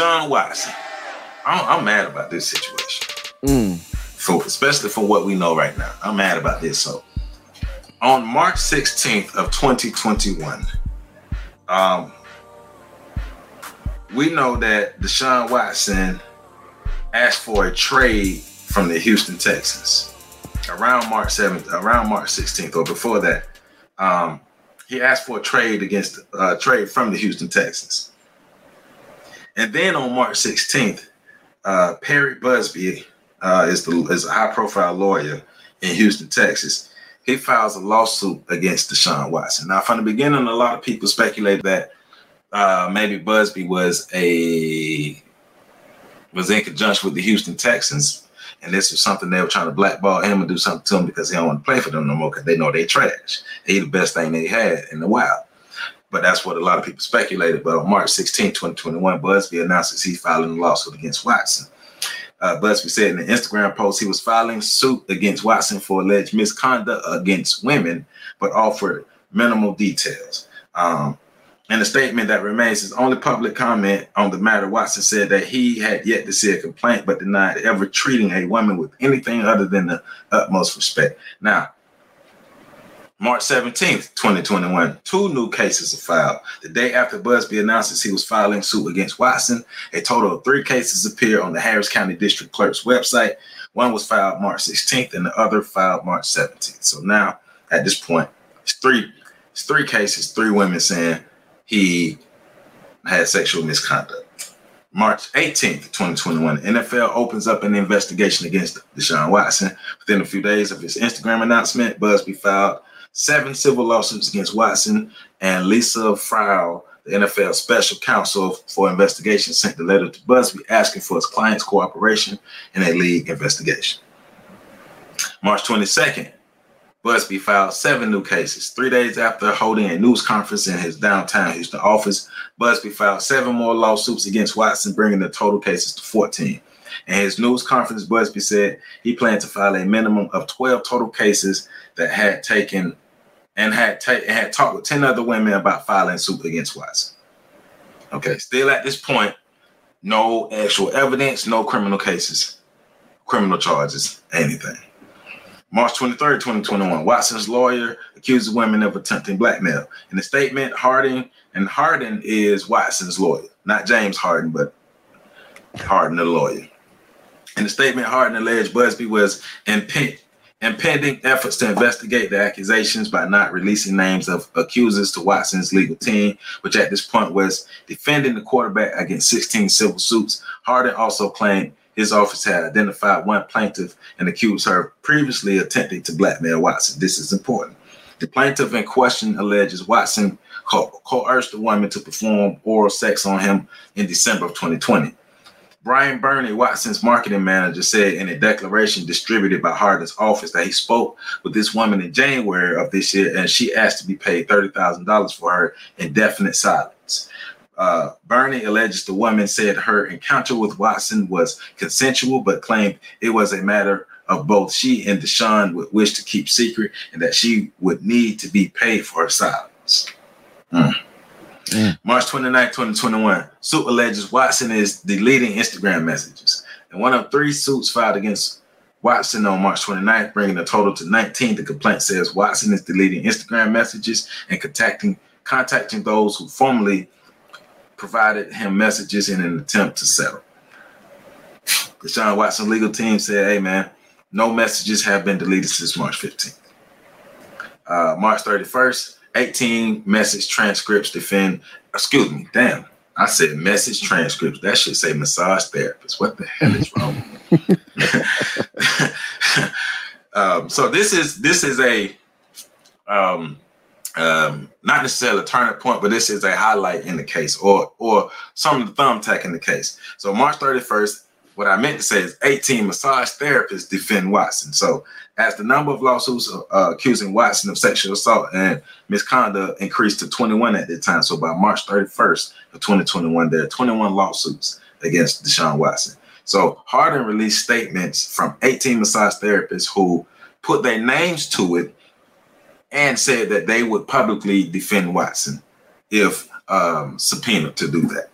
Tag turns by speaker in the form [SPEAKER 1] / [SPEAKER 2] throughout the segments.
[SPEAKER 1] Deshaun Watson. I'm, I'm mad about this situation.
[SPEAKER 2] Mm.
[SPEAKER 1] For especially for what we know right now. I'm mad about this. So on March 16th of 2021, um, we know that Deshaun Watson asked for a trade from the Houston Texans around March 7th, around March 16th, or before that. Um, he asked for a trade against uh, trade from the Houston Texans. And then on March 16th, uh, Perry Buzbee uh, is the is a high profile lawyer in Houston, Texas. He files a lawsuit against Deshaun Watson. Now, from the beginning, a lot of people speculated that uh, maybe Buzbee was a was in conjunction with the Houston Texans, and this was something they were trying to blackball him and do something to him because he don't want to play for them no more because they know they trash. He the best thing they had in the wild. But that's what a lot of people speculated. But on March 16, 2021, Buzbee announces he's filing a lawsuit against Watson. Uh, Buzbee said in an Instagram post he was filing suit against Watson for alleged misconduct against women, but offered minimal details. Um, in a statement that remains his only public comment on the matter, Watson said that he had yet to see a complaint, but denied ever treating a woman with anything other than the utmost respect. Now, March 17th, 2021, two new cases are filed. The day after Buzbee announces he was filing suit against Watson, a total of three cases appear on the Harris County District Clerk's website. One was filed March 16th and the other filed March 17th. So now, at this point, it's three, it's three cases, three women saying he had sexual misconduct. March 18th, 2021, NFL opens up an investigation against Deshaun Watson. Within a few days of his Instagram announcement, Buzbee filed seven civil lawsuits against Watson, and Lisa Friel, the NFL special counsel for investigation, sent the letter to Buzbee asking for his client's cooperation in a league investigation. March 22nd, Buzbee filed seven new cases. Three days after holding a news conference in his downtown Houston office, Buzbee filed seven more lawsuits against Watson, bringing the total cases to 14. In his news conference, Buzbee said he planned to file a minimum of 12 total cases that had taken and had ta- had talked with 10 other women about filing suit against Watson. Okay, still at this point, no actual evidence, no criminal cases, criminal charges, anything. March 23rd, 2021, Watson's lawyer accuses women of attempting blackmail. In the statement, Hardin, and Hardin is Watson's lawyer, not James Harden, but Hardin, the lawyer. In the statement, Hardin alleged Buzbee was imp- impending efforts to investigate the accusations by not releasing names of accusers to Watson's legal team, which at this point was defending the quarterback against 16 civil suits. Hardin also claimed his office had identified one plaintiff and accused her of previously attempting to blackmail Watson. This is important. The plaintiff in question alleges Watson co- coerced the woman to perform oral sex on him in December of 2020. Brian Burney, Watson's marketing manager, said in a declaration distributed by Hardin's office that he spoke with this woman in January of this year and she asked to be paid $30,000 for her indefinite silence. Uh, Burney alleges the woman said her encounter with Watson was consensual, but claimed it was a matter of both she and Deshaun would wish to keep secret and that she would need to be paid for her silence. Mm. Mm. March 29, 2021, suit alleges Watson is deleting Instagram messages. And one of three suits filed against Watson on March 29th, bringing the total to 19. The complaint says Watson is deleting Instagram messages and contacting contacting those who formerly provided him messages in an attempt to settle. Deshaun Watson legal team said, hey man, no messages have been deleted since March 15th. Uh, March 31st, 18 message transcripts defend, excuse me, damn. I said message transcripts. That should say massage therapist. What the hell is wrong? um, so this is this is a um, um, not necessarily a turning point, but this is a highlight in the case, or or some of the thumbtack in the case. So March 31st, what I meant to say is 18 massage therapists defend Watson. So as the number of lawsuits uh, accusing Watson of sexual assault and misconduct increased to 21 at the time. So by March 31st of 2021, there are 21 lawsuits against Deshaun Watson. So Hardin released statements from 18 massage therapists who put their names to it and said that they would publicly defend Watson if um, subpoenaed to do that.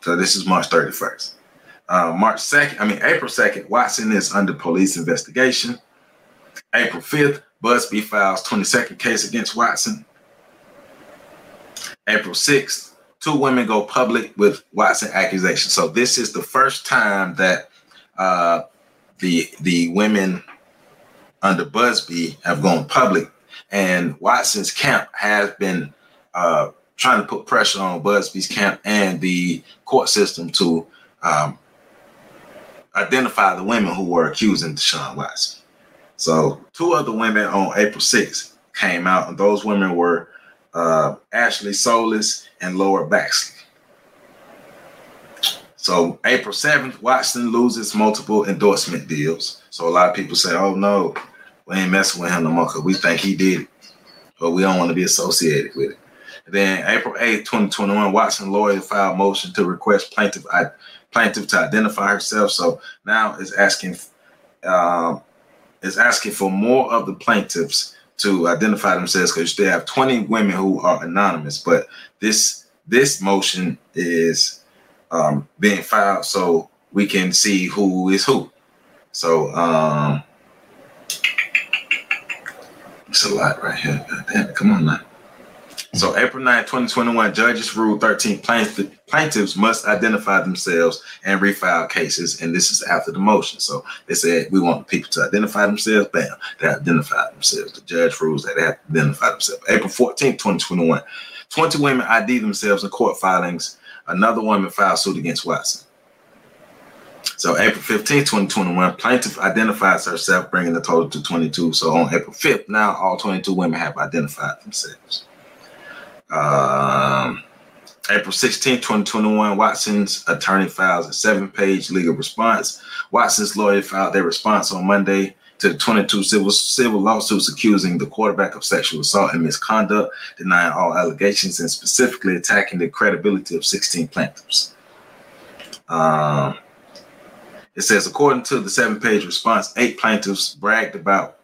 [SPEAKER 1] So this is March 31st. Uh, March 2nd, I mean, April 2nd, Watson is under police investigation. April 5th, Buzbee files 22nd case against Watson. April 6th, two women go public with Watson accusations. So this is the first time that uh, the the women under Buzbee have gone public, and Watson's camp has been uh, trying to put pressure on Buzbee's camp and the court system to um, identify the women who were accusing Deshaun Watson. So two other women on April 6th came out, and those women were uh, Ashley Solis and Laura Baxley. So April 7th, Watson loses multiple endorsement deals. So a lot of people say, oh no, we ain't messing with him no more because we think he did it, but we don't want to be associated with it. then April 8th, 2021, Watson lawyer filed motion to request plaintiff plaintiff to identify herself. So now is asking um, is asking for more of the plaintiffs to identify themselves because they have 20 women who are anonymous. But this this motion is um, being filed so we can see who is who. So um, it's a lot right here. Damn it, come on now. So April 9, 2021, judges ruled 13 plaintiffs must identify themselves and refile cases. And this is after the motion. So they said we want the people to identify themselves. Bam, they identify themselves. The judge rules that they have to identify themselves. April 14, 2021, 20 women ID themselves in court filings. Another woman filed suit against Watson. So April 15, 2021, plaintiff identifies herself, bringing the total to 22. So on April 5th, now all 22 women have identified themselves. Um, April 16, 2021, Watson's attorney files a seven page legal response. Watson's lawyer filed their response on Monday to the 22 civil, civil lawsuits accusing the quarterback of sexual assault and misconduct, denying all allegations, and specifically attacking the credibility of 16 plaintiffs. Um, it says, according to the seven page response, eight plaintiffs bragged about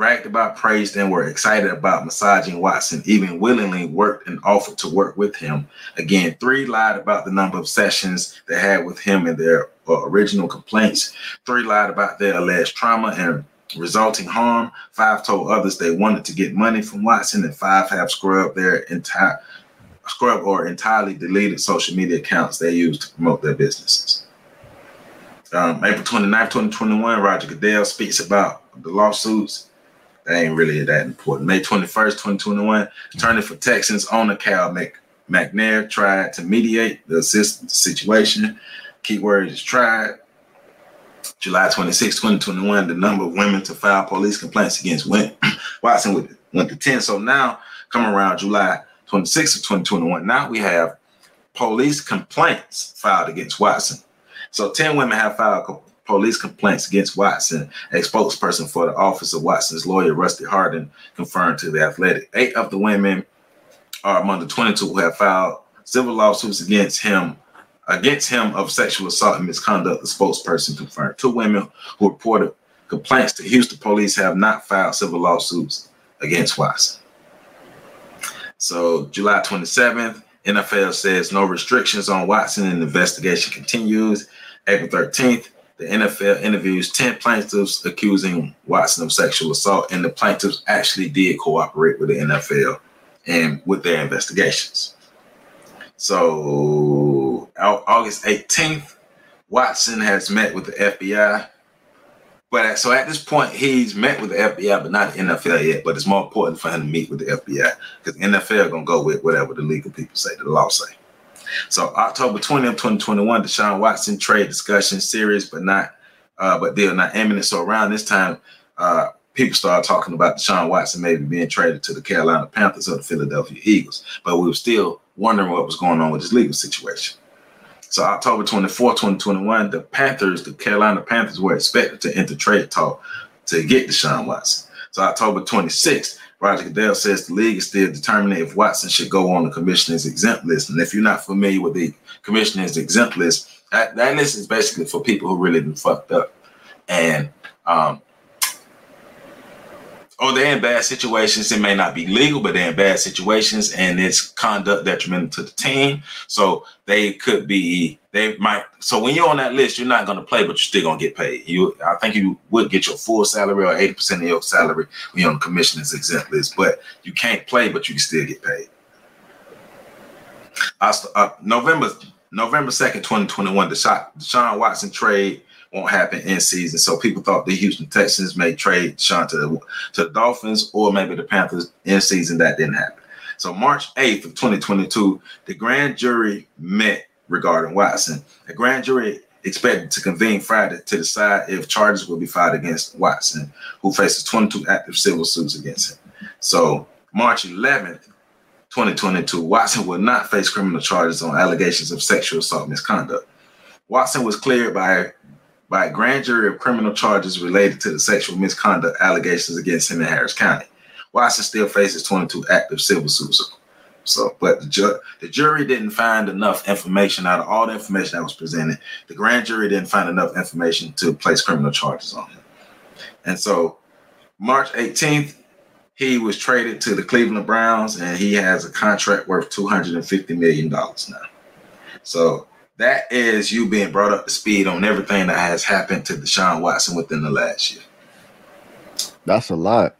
[SPEAKER 1] bragged about, praised, and were excited about massaging Watson, even willingly worked and offered to work with him. Again, three lied about the number of sessions they had with him in their uh, original complaints. Three lied about their alleged trauma and resulting harm. Five told others they wanted to get money from Watson, and five have scrubbed their entire scrub or entirely deleted social media accounts they used to promote their businesses. Um, April 29, 2021, Roger Goodell speaks about the lawsuits that ain't really that important. May 21st, 2021, attorney for Texans owner Cal Mc, McNair tried to mediate the situation. Keyword is tried. July 26, 2021, the number of women to file police complaints against Watson went, went to 10. So now, coming around July 26 of 2021, now we have police complaints filed against Watson. So 10 women have filed police complaints against Watson. A spokesperson for the office of Watson's lawyer, Rusty Hardin, confirmed to the Athletic. Eight of the women are among the 22 who have filed civil lawsuits against him against him of sexual assault and misconduct, the spokesperson confirmed. Two women who reported complaints to Houston police have not filed civil lawsuits against Watson. So July 27th, NFL says no restrictions on Watson and investigation continues. April 13th, the NFL interviews 10 plaintiffs accusing Watson of sexual assault, and the plaintiffs actually did cooperate with the NFL and with their investigations. So, August 18th, Watson has met with the FBI. But so at this point, he's met with the FBI, but not the NFL yet. But it's more important for him to meet with the FBI because the NFL gonna go with whatever the legal people say, the law say. So October 20th, 2021, Deshaun Watson trade discussion serious, but not, uh, but they're not imminent. So around this time, uh, people started talking about Deshaun Watson maybe being traded to the Carolina Panthers or the Philadelphia Eagles, but we were still wondering what was going on with his legal situation. So October 24, 2021, the Panthers, the Carolina Panthers were expected to enter trade talk to get Deshaun Watson. So October 26th, Roger Goodell says the league is still determining if Watson should go on the commissioner's exempt list. And if you're not familiar with the commissioner's exempt list, that, that list is basically for people who really been fucked up. And um, or they're in bad situations. It may not be legal, but they're in bad situations, and it's conduct detrimental to the team. So they could be. They might. So when you're on that list, you're not going to play, but you're still going to get paid. You, I think you would get your full salary or eighty percent of your salary when you're on the commissioner's exempt list, but you can't play, but you can still get paid. I, uh, November November second, twenty twenty one. The shot Deshaun Watson trade won't happen in season. So people thought the Houston Texans may trade Sean to the, to the Dolphins or maybe the Panthers in season. That didn't happen. So March 8th of 2022, the grand jury met regarding Watson. The grand jury expected to convene Friday to decide if charges will be filed against Watson, who faces 22 active civil suits against him. So March 11th, 2022, Watson will not face criminal charges on allegations of sexual assault misconduct. Watson was cleared by by a grand jury of criminal charges related to the sexual misconduct allegations against him in Harris County. Watson still faces 22 active civil suits. So, but the, ju- the jury didn't find enough information out of all the information that was presented. The grand jury didn't find enough information to place criminal charges on him. And so, March 18th, he was traded to the Cleveland Browns, and he has a contract worth $250 million now. So, that is you being brought up to speed on everything that has happened to Deshaun Watson within the last year.
[SPEAKER 2] That's a lot.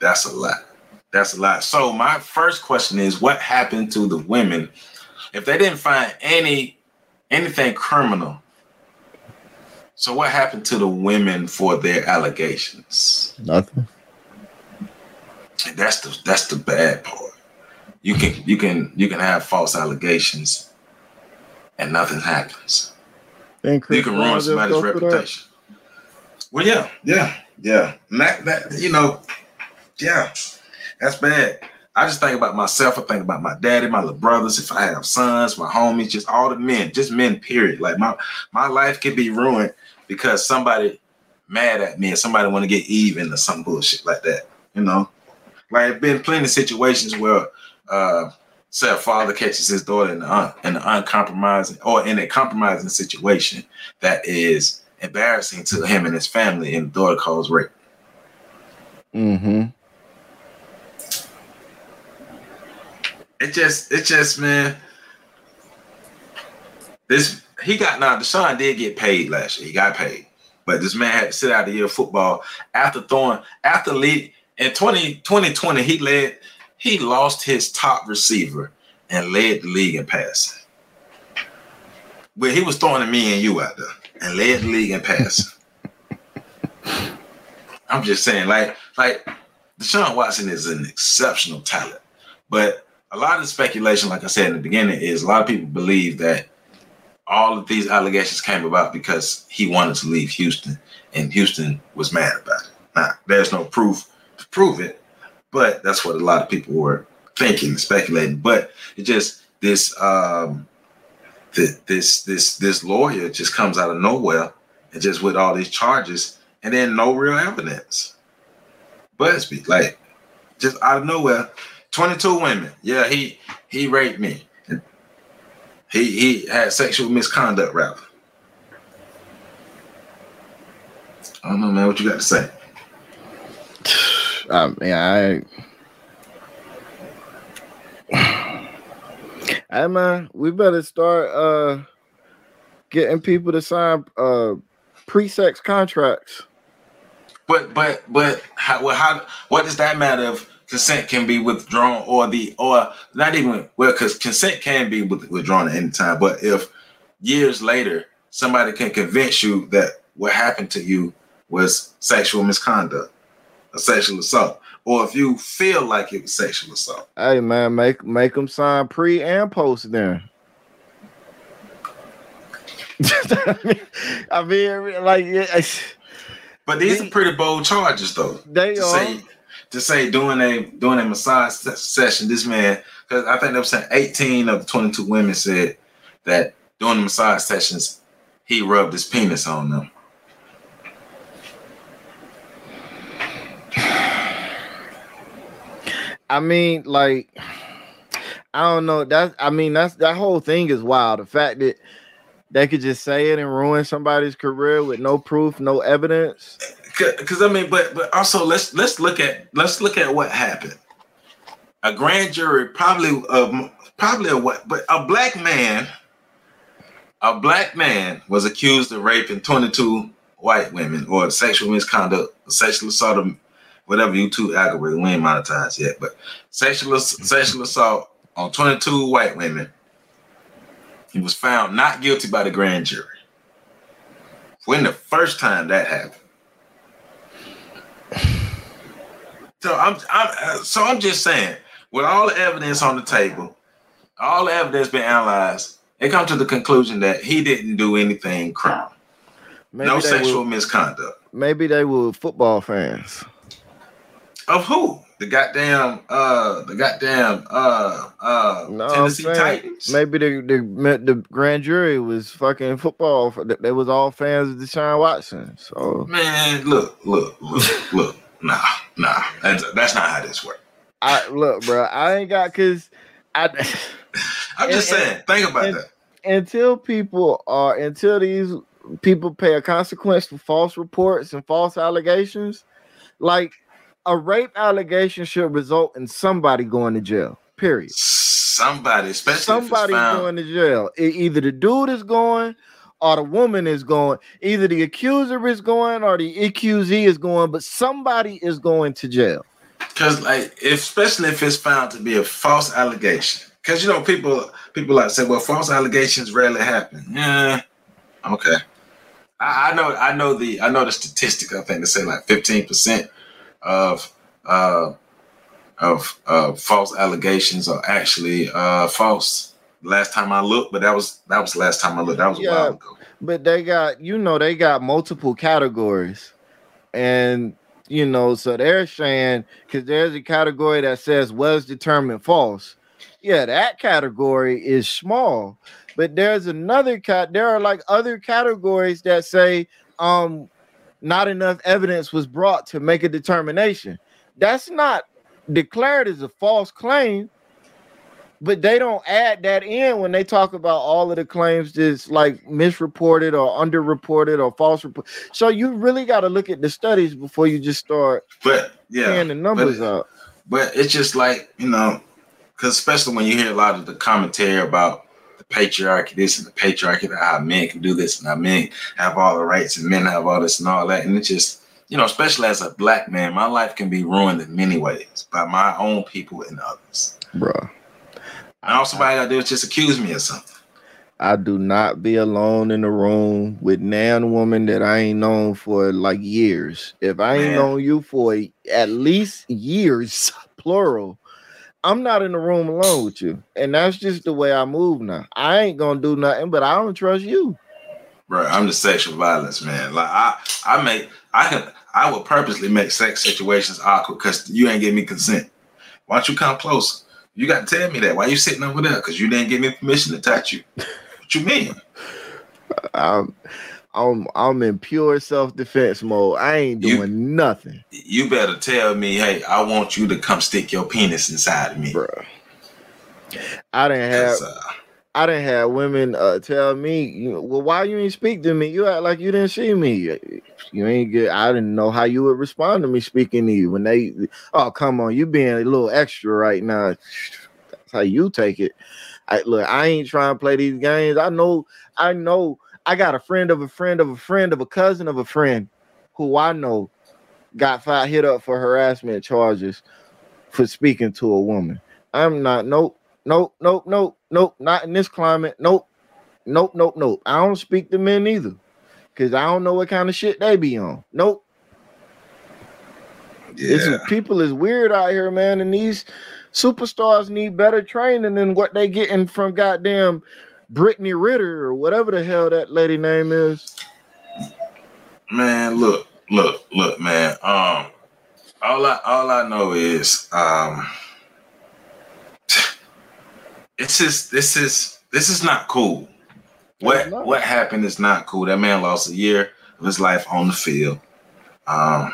[SPEAKER 1] That's a lot. That's a lot. So my first question is what happened to the women if they didn't find any anything criminal? So what happened to the women for their allegations?
[SPEAKER 2] Nothing.
[SPEAKER 1] That's the that's the bad part. You can you can you can have false allegations and nothing happens. you can ruin somebody's reputation. Well, yeah, yeah, yeah. That, that, you know, yeah, that's bad. I just think about myself. I think about my daddy, my little brothers. If I have sons, my homies, just all the men, just men. Period. Like my my life could be ruined because somebody mad at me and somebody want to get even or some bullshit like that. You know, like been plenty of situations where uh, say a father catches his daughter in, in an uncompromising or in a compromising situation that is embarrassing to him and his family, and the daughter calls rape.
[SPEAKER 2] Mm-hmm.
[SPEAKER 1] It just, it just, man. This he got now. Deshaun did get paid last year. He got paid, but this man had to sit out a year of football after throwing after lead in 20, 2020, He led he lost his top receiver and led the league in passing. But he was throwing to me and you out there and led the league in passing. I'm just saying, like, like Deshaun Watson is an exceptional talent, but a lot of the speculation, like I said in the beginning, is a lot of people believe that all of these allegations came about because he wanted to leave Houston, and Houston was mad about it. Now, there's no proof to prove it, but that's what a lot of people were thinking, speculating. But it just this um this this this lawyer just comes out of nowhere and just with all these charges and then no real evidence. Buzbee, like just out of nowhere, 22 women. Yeah, he he raped me. He he had sexual misconduct rather. I don't know, man. What you got to say?
[SPEAKER 2] Um, yeah, I. Hey man, we better start uh getting people to sign uh pre-sex contracts.
[SPEAKER 1] But but but how well, how what does that matter if consent can be withdrawn or the or not even well because consent can be withdrawn at any time. But if years later somebody can convince you that what happened to you was sexual misconduct, a sexual assault, or if you feel like it was sexual assault.
[SPEAKER 2] Hey man, make make them sign pre and post then. I mean, like, yeah.
[SPEAKER 1] but these are pretty bold charges, though.
[SPEAKER 2] They
[SPEAKER 1] to
[SPEAKER 2] are.
[SPEAKER 1] Say, to say doing a doing a massage session, this man, because I think they were saying 18 of the 22 women said that during the massage sessions, he rubbed his penis on them.
[SPEAKER 2] I mean, like, I don't know. That's I mean, that's that whole thing is wild. The fact that they could just say it and ruin somebody's career with no proof, no evidence.
[SPEAKER 1] because I mean, but but also let's let's look at let's look at what happened. A grand jury probably of probably a what, but a black man, a black man was accused of raping 22 white women or sexual misconduct, sexual assault, of whatever YouTube algorithm we ain't monetized yet, but sexual sexual assault on 22 white women. He was found not guilty by the grand jury. When the first time that happened. So I'm, I'm so I'm just saying, with all the evidence on the table, all the evidence been analyzed, they come to the conclusion that he didn't do anything criminal. no sexual were, misconduct.
[SPEAKER 2] Maybe they were football fans.
[SPEAKER 1] Of who? The goddamn uh the goddamn uh uh no, Tennessee Titans.
[SPEAKER 2] Maybe the, the the grand jury was fucking football. They was all fans of Deshaun Watson. So
[SPEAKER 1] man, look, look, look, look. Nah, nah. That's, that's not how this works.
[SPEAKER 2] I look, bro. I ain't got cause I.
[SPEAKER 1] I'm just and, saying. think about
[SPEAKER 2] and,
[SPEAKER 1] that.
[SPEAKER 2] Until people are until these people pay a consequence for false reports and false allegations, like a rape allegation should result in somebody going to jail. Period.
[SPEAKER 1] Somebody, especially
[SPEAKER 2] somebody going to jail. either the dude is going or the woman is going. Either the accuser is going or the accusee is going, but somebody is going to jail.
[SPEAKER 1] Because, like, especially if it's found to be a false allegation. Because you know, people people like say, well, false allegations rarely happen. Yeah, okay. I, I know, I know the, I know the statistic. I think they say like fifteen percent of uh, of uh, false allegations are actually uh, false. Last time I looked, but that was that was the last time I looked. That was yeah, a while ago.
[SPEAKER 2] But they got you know they got multiple categories, and you know so they're saying because there's a category that says was determined false. Yeah, that category is small, but there's another cat. There are like other categories that say um not enough evidence was brought to make a determination. That's not declared as a false claim, but they don't add that in when they talk about all of the claims that's like misreported or underreported or false report. So you really got to look at the studies before you just start
[SPEAKER 1] but yeah
[SPEAKER 2] the numbers
[SPEAKER 1] but,
[SPEAKER 2] out.
[SPEAKER 1] But it's just like, you know, because especially when you hear a lot of the commentary about patriarchy, this and the patriarchy that how men can do this and how men have all the rights and men have all this and all that. And it's just, you know, especially as a black man, my life can be ruined in many ways by my own people and others.
[SPEAKER 2] Bro.
[SPEAKER 1] And all somebody gotta do is just accuse me of something.
[SPEAKER 2] I do not be alone in the room with nan woman that I ain't known for like years. If I ain't Man. known you for at least years, plural, I'm not in the room alone with you. And that's just the way I move now. I ain't gonna do nothing, but I don't trust you.
[SPEAKER 1] Bro, I'm the sexual violence man. Like I I make I can I would purposely make sex situations awkward because you ain't give me consent. Why don't you come closer? You got to tell me that. Why you sitting over there? Because you didn't give me permission to touch you. what you mean?
[SPEAKER 2] Um I'm I'm in pure self defense mode. I ain't doing you, nothing.
[SPEAKER 1] You better tell me, hey, I want you to come stick your penis inside of me,
[SPEAKER 2] bro. I didn't have. Uh, I didn't have women uh, tell me, well, why you ain't speak to me? You act like you didn't see me. You ain't get. I didn't know how you would respond to me speaking to you when they. Oh, come on, you being a little extra right now. That's how you take it. I look. I ain't trying to play these games. I know. I know I got a friend of a friend of a friend of a cousin of a friend who I know got five hit up for harassment charges for speaking to a woman. I'm not nope, nope, nope, nope, nope, not in this climate. Nope, nope, nope, nope. I don't speak to men either. Cause I don't know what kind of shit they be on. Nope. Yeah. It's, people is weird out here, man, and these superstars need better training than what they getting from goddamn Brittany Ritter or whatever the hell that lady name is.
[SPEAKER 1] Man, look, look, look, man. Um, all I all I know is um, this is this is this is not cool. What not. what happened is not cool. That man lost a year of his life on the field. Um,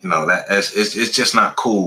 [SPEAKER 1] you know that it's it's, it's just not cool.